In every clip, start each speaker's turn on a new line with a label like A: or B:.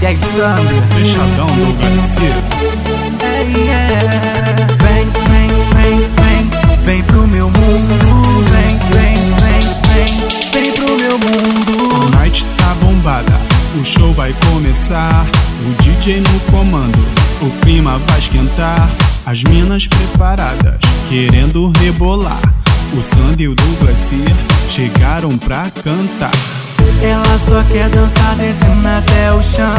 A: E aí, Sandra?
B: Fechadão do Garcia.
A: Yeah. Vem, vem, vem, vem, vem pro meu mundo. Vem, vem, vem, vem, vem pro meu mundo.
B: A night tá bombada, o show vai começar. O DJ no comando, o clima vai esquentar. As minas preparadas, querendo rebolar. O Sandy e o Douglas chegaram pra cantar.
A: Ela só quer dançar descendo até o chão.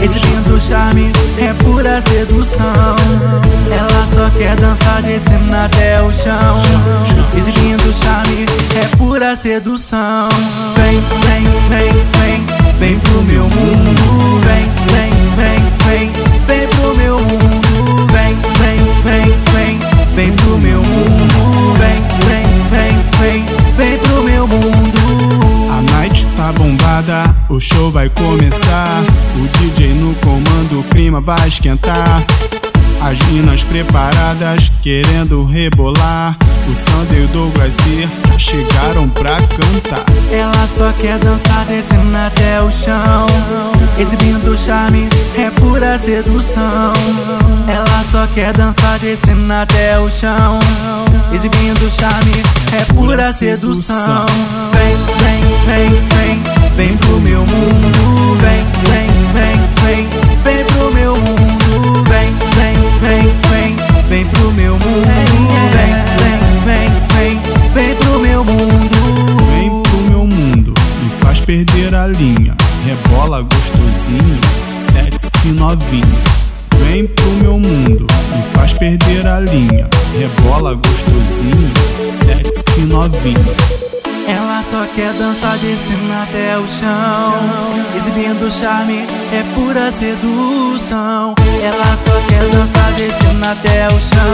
A: Exibindo charme é pura sedução. Ela só quer dançar descendo até o chão. Exibindo charme é pura sedução. Vem, vem, vem, vem,
B: o show vai começar. O DJ no comando, o clima vai esquentar. As minas preparadas, querendo rebolar. O Sander e o Douglas já chegaram pra cantar.
A: Ela só quer dançar descendo até o chão. Exibindo charme é pura sedução. Ela só quer dançar descendo até o chão. Exibindo charme é pura sedução. Vem, vem, vem, vem, vem pro meu mundo. Vem, vem, vem, vem, vem pro meu mundo. Vem, vem, vem, vem, vem pro meu mundo. Vem, vem, vem, vem, vem pro meu mundo.
B: Vem pro meu mundo, me faz perder a linha. Rebola gostosinho, sexy novinho. Vem pro meu mundo, me faz perder a linha. Rebola gostosinho, sexy novinho.
A: Ela só quer dançar descendo até o chão. Exibindo charme é pura sedução. Ela só quer dançar descendo até o chão.